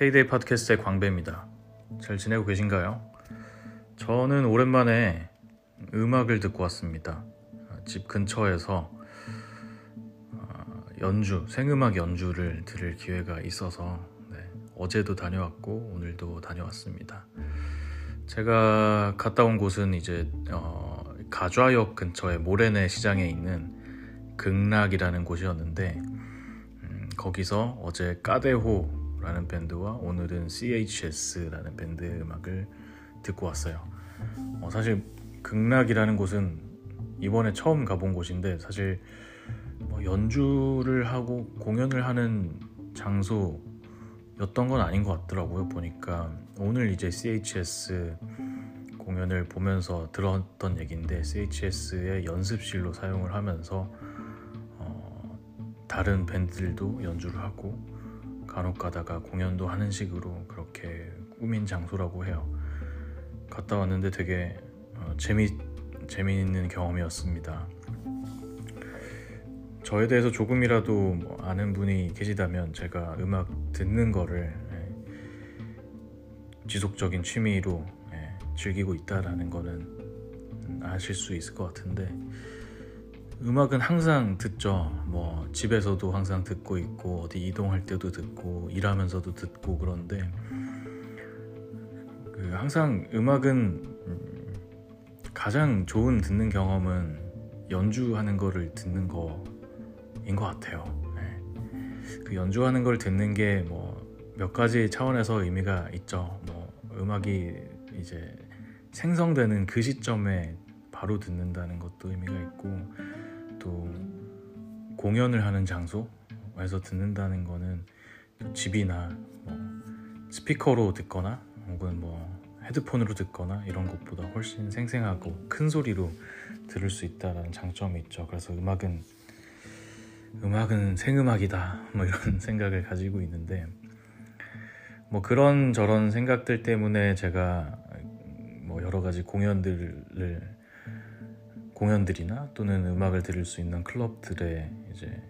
K-데이 팟캐스트의 광배입니다. 잘 지내고 계신가요? 저는 오랜만에 음악을 듣고 왔습니다. 집 근처에서 어, 연주, 생음악 연주를 들을 기회가 있어서 네, 어제도 다녀왔고 오늘도 다녀왔습니다. 제가 갔다 온 곳은 이제 어, 가좌역 근처의 모래내 시장에 있는 극락이라는 곳이었는데 음, 거기서 어제 까데호 라는 밴드와 오늘은 CHS라는 밴드 음악을 듣고 왔어요. 어, 사실 극락이라는 곳은 이번에 처음 가본 곳인데 사실 뭐 연주를 하고 공연을 하는 장소였던 건 아닌 것 같더라고요. 보니까 오늘 이제 CHS 공연을 보면서 들었던 얘기인데 CHS의 연습실로 사용을 하면서 어, 다른 밴드들도 연주를 하고 간혹 가다가 공연도 하는 식으로 그렇게 꾸민 장소라고 해요. 갔다 왔는데 되게 어, 재미 재미있는 경험이었습니다. 저에 대해서 조금이라도 뭐 아는 분이 계시다면 제가 음악 듣는 거를 예, 지속적인 취미로 예, 즐기고 있다라는 거는 아실 수 있을 것 같은데 음악은 항상 듣죠. 뭐 집에서도 항상 듣고 있고 어디 이동할 때도 듣고 일하면서도 듣고 그런데 그 항상 음악은 가장 좋은 듣는 경험은 연주하는 거를 듣는 거인 것 같아요. 네. 그 연주하는 걸 듣는 게 뭐 몇 가지 차원에서 의미가 있죠. 뭐 음악이 이제 생성되는 그 시점에 바로 듣는다는 것도 의미가 있고 또 공연을 하는 장소에서 듣는다는 거는 집이나 뭐 스피커로 듣거나 혹은 뭐 헤드폰으로 듣거나 이런 것보다 훨씬 생생하고 큰 소리로 들을 수 있다라는 장점이 있죠. 그래서 음악은 음악은 생음악이다 뭐 이런 생각을 가지고 있는데 뭐 그런 저런 생각들 때문에 제가 뭐 여러 가지 공연들을 공연들이나 또는 음악을 들을 수 있는 클럽들에 이제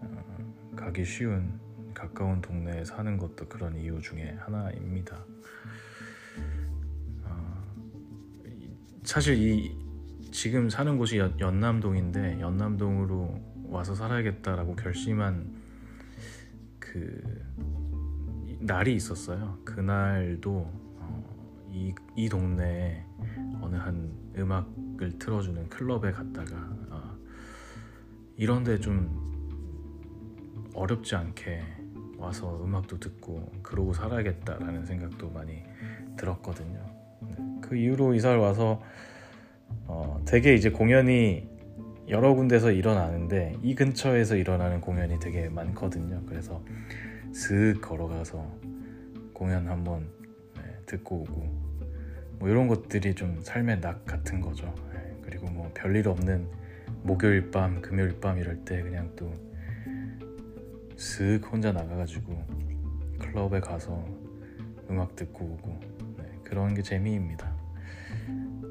어, 가기 쉬운 가까운 동네에 사는 것도 그런 이유 중에 하나입니다. 어, 사실 이 지금 사는 곳이 연, 연남동인데 연남동으로 와서 살아야겠다라고 결심한 그 날이 있었어요. 그날도 어, 이, 이 동네에 어느 한 음악을 틀어주는 클럽에 갔다가 어, 이런데 좀 어렵지 않게 와서 음악도 듣고 그러고 살아야겠다라는 생각도 많이 들었거든요. 네. 그 이후로 이사를 와서 어, 되게 이제 공연이 여러 군데서 일어나는데 이 근처에서 일어나는 공연이 되게 많거든요. 그래서 슥 걸어가서 공연 한번 네, 듣고 오고 뭐 이런 것들이 좀 삶의 낙 같은 거죠. 네, 그리고 뭐 별일 없는 목요일 밤, 금요일 밤 이럴 때 그냥 또 슥 혼자 나가가지고 클럽에 가서 음악 듣고 오고 네, 그런 게 재미입니다.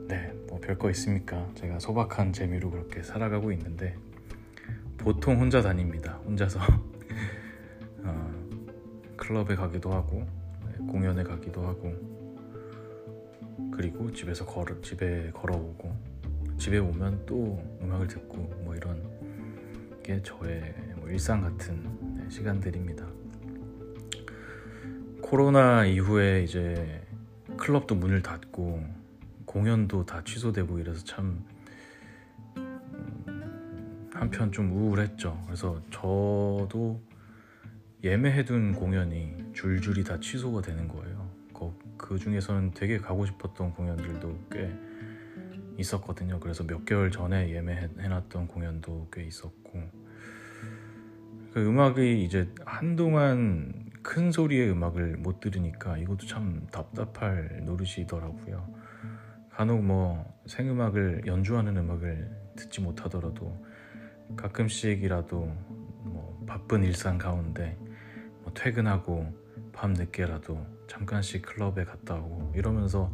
네, 뭐 별거 있습니까? 제가 소박한 재미로 그렇게 살아가고 있는데 보통 혼자 다닙니다. 혼자서 어, 클럽에 가기도 하고 네, 공연에 가기도 하고 그리고 집에서 걸어 집에 걸어오고 집에 오면 또 음악을 듣고 뭐 이런 게 저의 뭐 일상 같은 네, 시간들입니다. 코로나 이후에 이제 클럽도 문을 닫고 공연도 다 취소되고 이래서 참 음, 한편 좀 우울했죠. 그래서 저도 예매해둔 공연이 줄줄이 다 취소가 되는 거예요. 그 중에서는 되게 가고 싶었던 공연들도 꽤 있었거든요. 그래서 몇 개월 전에 예매해놨던 공연도 꽤 있었고 그 음악이 이제 한동안 큰 소리의 음악을 못 들으니까 이것도 참 답답할 노릇이더라고요. 간혹 뭐 생음악을 연주하는 음악을 듣지 못하더라도 가끔씩이라도 뭐 바쁜 일상 가운데 뭐 퇴근하고 밤 늦게라도 잠깐씩 클럽에 갔다 오고 이러면서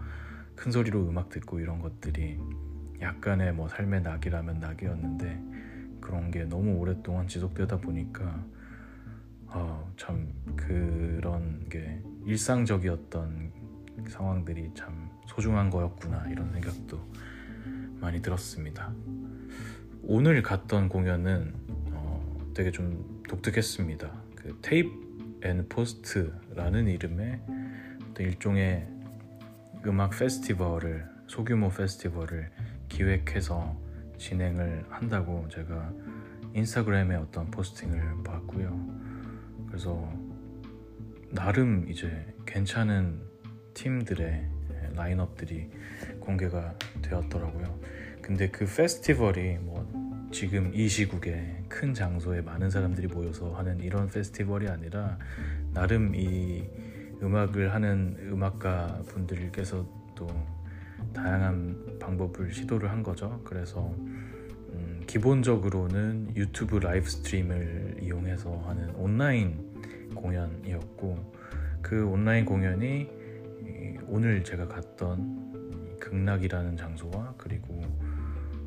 큰 소리로 음악 듣고 이런 것들이 약간의 뭐 삶의 낙이라면 낙이었는데 그런 게 너무 오랫동안 지속되다 보니까 어, 참 그런 게 일상적이었던 상황들이 참 소중한 거였구나 이런 생각도 많이 들었습니다. 오늘 갔던 공연은 어, 되게 좀 독특했습니다. 그 테이프 앤 포스트라는 이름의 일종의 음악 페스티벌을 소규모 페스티벌을 기획해서 진행을 한다고 제가 인스타그램에 어떤 포스팅을 봤고요. 그래서 나름 이제 괜찮은 팀들의 라인업들이 공개가 되었더라고요. 근데 그 페스티벌이 뭐 지금 이 시국에 큰 장소에 많은 사람들이 모여서 하는 이런 페스티벌이 아니라 나름 이 음악을 하는 음악가 분들께서도 다양한 방법을 시도를 한 거죠. 그래서 음, 기본적으로는 유튜브 라이브 스트림을 이용해서 하는 온라인 공연이었고 그 온라인 공연이 오늘 제가 갔던 극락이라는 장소와 그리고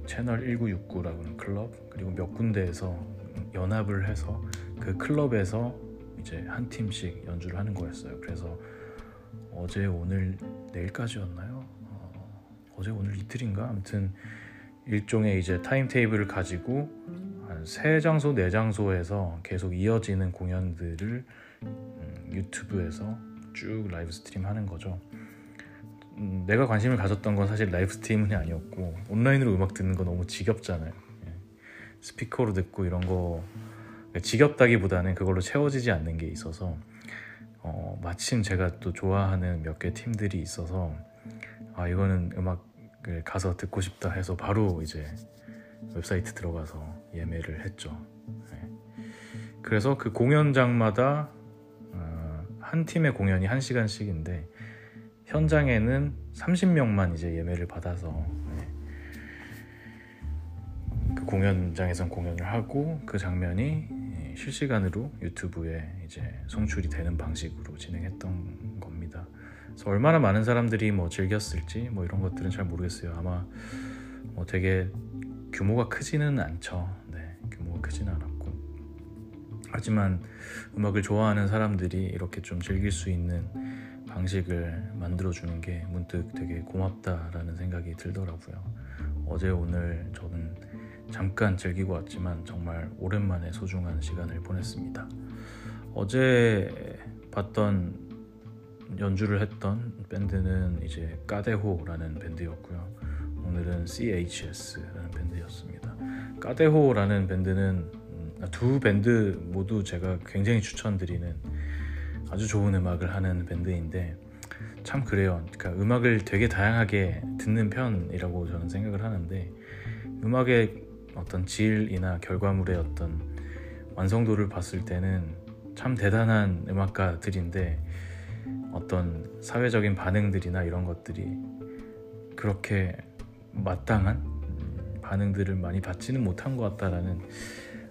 채널 1969라는 클럽 그리고 몇 군데에서 연합을 해서 그 클럽에서 이제 한 팀씩 연주를 하는 거였어요. 그래서 어제 오늘 내일까지였나요? 어, 제 오늘 이틀인가? 아무튼 일종의 이제 타임 테이블을 가지고 한 세 장소 네 장소에서 계속 이어지는 공연들을 음, 유튜브에서 쭉 live stream 하는 거죠. 음, 내가 관심을 가졌던 건 사실 live stream이 아니었고 온라인으로 음악 듣는 거 너무 지겹잖아요. 예. 스피커로 듣고 이런 거 지겹다기보다는 그걸로 채워지지 않는 게 있어서 어, 마침 제가 또 좋아하는 몇 개 팀들이 있어서 아 이거는 음악을 가서 듣고 싶다 해서 바로 이제 웹사이트 들어가서 예매를 했죠. 네. 그래서 그 공연장마다 어, 한 팀의 공연이 한 시간씩인데 현장에는 30명만 이제 예매를 받아서 네. 그 공연장에선 공연을 하고 그 장면이 실시간으로 유튜브에 이제 송출이 되는 방식으로 진행했던 겁니다. 그래서 얼마나 많은 사람들이 뭐 즐겼을지 뭐 이런 것들은 잘 모르겠어요. 아마 뭐 되게 규모가 크지는 않죠. 네, 규모가 크지는 않았고 하지만 음악을 좋아하는 사람들이 이렇게 좀 즐길 수 있는 방식을 만들어주는 게 문득 되게 고맙다라는 생각이 들더라고요. 어제 오늘 저는 잠깐 즐기고 왔지만 정말 오랜만에 소중한 시간을 보냈습니다. 어제 봤던 연주를 했던 밴드는 이제 까데호라는 밴드였고요. 오늘은 CHS라는 밴드였습니다. 까데호라는 밴드는 음, 두 밴드 모두 제가 굉장히 추천드리는 아주 좋은 음악을 하는 밴드인데 참 그래요. 그러니까 음악을 되게 다양하게 듣는 편이라고 저는 생각을 하는데 음악의 어떤 질이나 결과물의 어떤 완성도를 봤을 때는 참 대단한 음악가들인데 어떤 사회적인 반응들이나 이런 것들이 그렇게 마땅한 반응들을 많이 받지는 못한 것 같다라는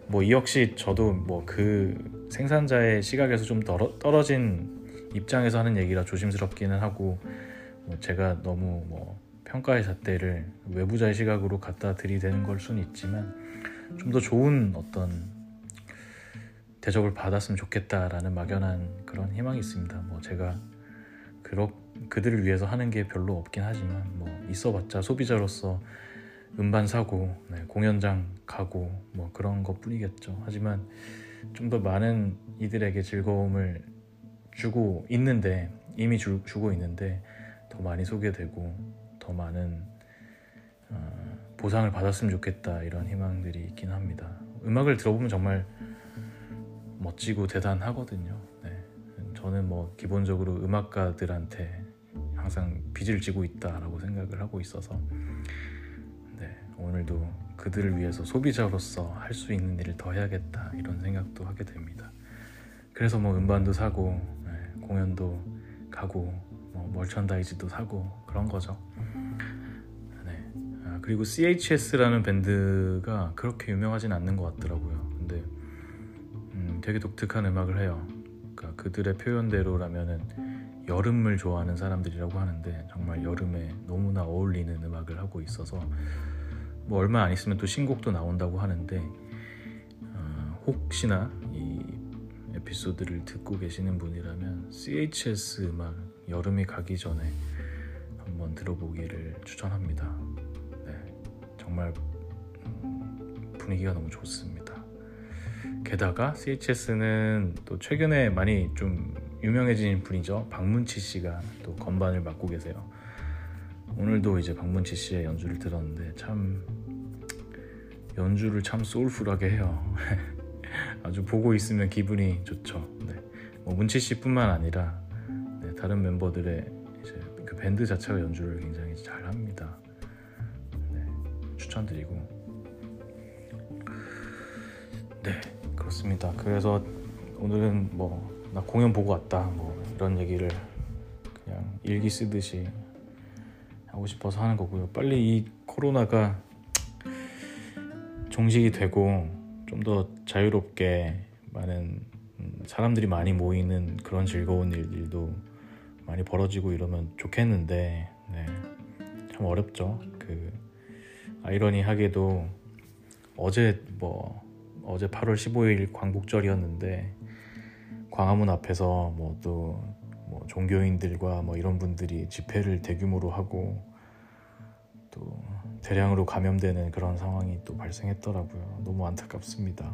뭐 이 역시 저도 뭐 그 생산자의 시각에서 좀 떨어진 입장에서 하는 얘기라 조심스럽기는 하고 뭐 제가 너무 뭐 평가의 잣대를 외부자의 시각으로 갖다 들이대는 걸 수는 있지만 좀 더 좋은 어떤 대접을 받았으면 좋겠다라는 막연한 그런 희망이 있습니다. 뭐 제가 그렇 그들을 위해서 하는 게 별로 없긴 하지만 뭐 있어봤자 소비자로서 음반 사고 네, 공연장 가고 뭐 그런 것 뿐이겠죠. 하지만 좀 더 많은 이들에게 즐거움을 주고 있는데 이미 주, 주고 있는데 더 많이 소개되고 더 많은 어, 보상을 받았으면 좋겠다 이런 희망들이 있긴 합니다. 음악을 들어보면 정말 멋지고 대단하거든요. 네. 저는 뭐 기본적으로 음악가들한테 항상 빚을 지고 있다라고 생각을 하고 있어서 네, 오늘도 그들을 위해서 소비자로서 할 수 있는 일을 더 해야겠다 이런 생각도 하게 됩니다. 그래서 뭐 음반도 사고 네, 공연도 가고 뭐 멀천다이즈도 사고 그런 거죠. 네. 아, 그리고 CHS라는 밴드가 그렇게 유명하진 않는 것 같더라고요. 근데 음, 되게 독특한 음악을 해요. 그러니까 그들의 표현대로라면은 여름을 좋아하는 사람들이라고 하는데 정말 여름에 너무나 어울리는 음악을 하고 있어서 뭐 얼마 안 있으면 또 신곡도 나온다고 하는데 어, 혹시나 이 에피소드를 듣고 계시는 분이라면 CHS 음악 여름이 가기 전에 한번 들어보기를 추천합니다. 네, 정말 음, 분위기가 너무 좋습니다. 게다가 CHS는 또 최근에 많이 좀 유명해진 분이죠. 박문치 씨가 또 건반을 맡고 계세요. 오늘도 이제 박문치 씨의 연주를 들었는데 참 연주를 참 소울풀하게 해요. 아주 보고 있으면 기분이 좋죠. 네. 뭐 문치 씨뿐만 아니라 네, 다른 멤버들의 이제 그 밴드 자체가 연주를 굉장히 잘 합니다. 네, 추천드리고 네 그렇습니다. 그래서 오늘은 뭐 나 공연 보고 왔다 뭐 이런 얘기를 그냥 일기 쓰듯이 하고 싶어서 하는 거고요. 빨리 이 코로나가 종식이 되고 좀 더 자유롭게 많은 음, 사람들이 많이 모이는 그런 즐거운 일들도 많이 벌어지고 이러면 좋겠는데 네, 참 어렵죠. 그 아이러니하게도 어제 뭐 어제 8월 15일 광복절이었는데 광화문 앞에서 뭐 또 뭐 종교인들과 뭐 이런 분들이 집회를 대규모로 하고 또 대량으로 감염되는 그런 상황이 또 발생했더라고요. 너무 안타깝습니다.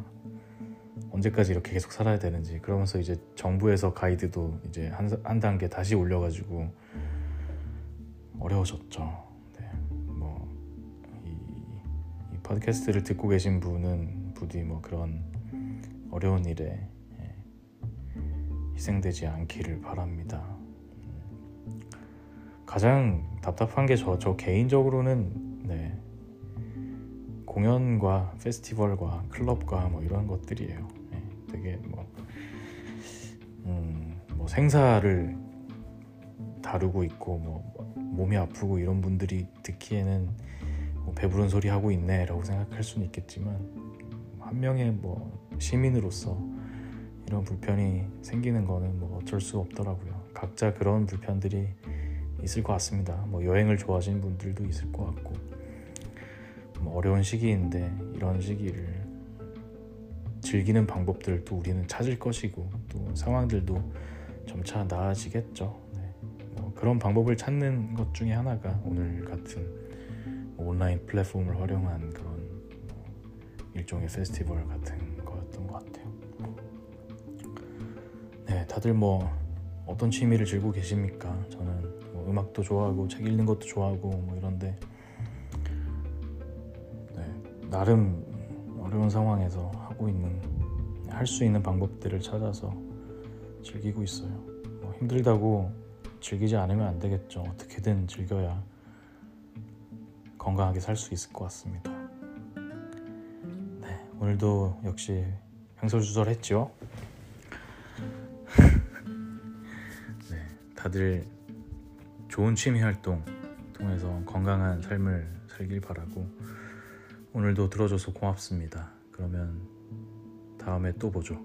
언제까지 이렇게 계속 살아야 되는지 그러면서 이제 정부에서 가이드도 이제 한, 한 단계 다시 올려가지고 어려워졌죠. 네, 뭐 이 이 팟캐스트를 듣고 계신 분은 부디 뭐 그런 어려운 일에 예, 희생되지 않기를 바랍니다. 음, 가장 답답한 게 저 저 개인적으로는 네. 공연과 페스티벌과 클럽과 뭐 이런 것들이에요. 네. 되게 뭐, 음, 뭐 생사를 다루고 있고 뭐 몸이 아프고 이런 분들이 듣기에는 뭐 배부른 소리 하고 있네라고 생각할 수는 있겠지만 한 명의 뭐 시민으로서 이런 불편이 생기는 거는 뭐 어쩔 수 없더라고요. 각자 그런 불편들이 있을 것 같습니다. 뭐 여행을 좋아하시는 분들도 있을 것 같고 뭐 어려운 시기인데 이런 시기를 즐기는 방법들도 우리는 찾을 것이고 또 상황들도 점차 나아지겠죠. 네. 뭐 그런 방법을 찾는 것 중에 하나가 오늘 같은 뭐 온라인 플랫폼을 활용한 그런 뭐 일종의 페스티벌 같은 다들 뭐 어떤 취미를 즐기고 계십니까? 저는 뭐 음악도 좋아하고 책 읽는 것도 좋아하고 뭐 이런데 나름 어려운 상황에서 하고 있는 할 수 있는 방법들을 찾아서 즐기고 있어요. 뭐 힘들다고 즐기지 않으면 안 되겠죠. 어떻게든 즐겨야 건강하게 살 수 있을 것 같습니다. 네, 오늘도 역시 횡설수설했죠. 다들 좋은 취미 활동 통해서 건강한 삶을 살길 바라고 오늘도 들어줘서 고맙습니다. 그러면 다음에 또 보죠.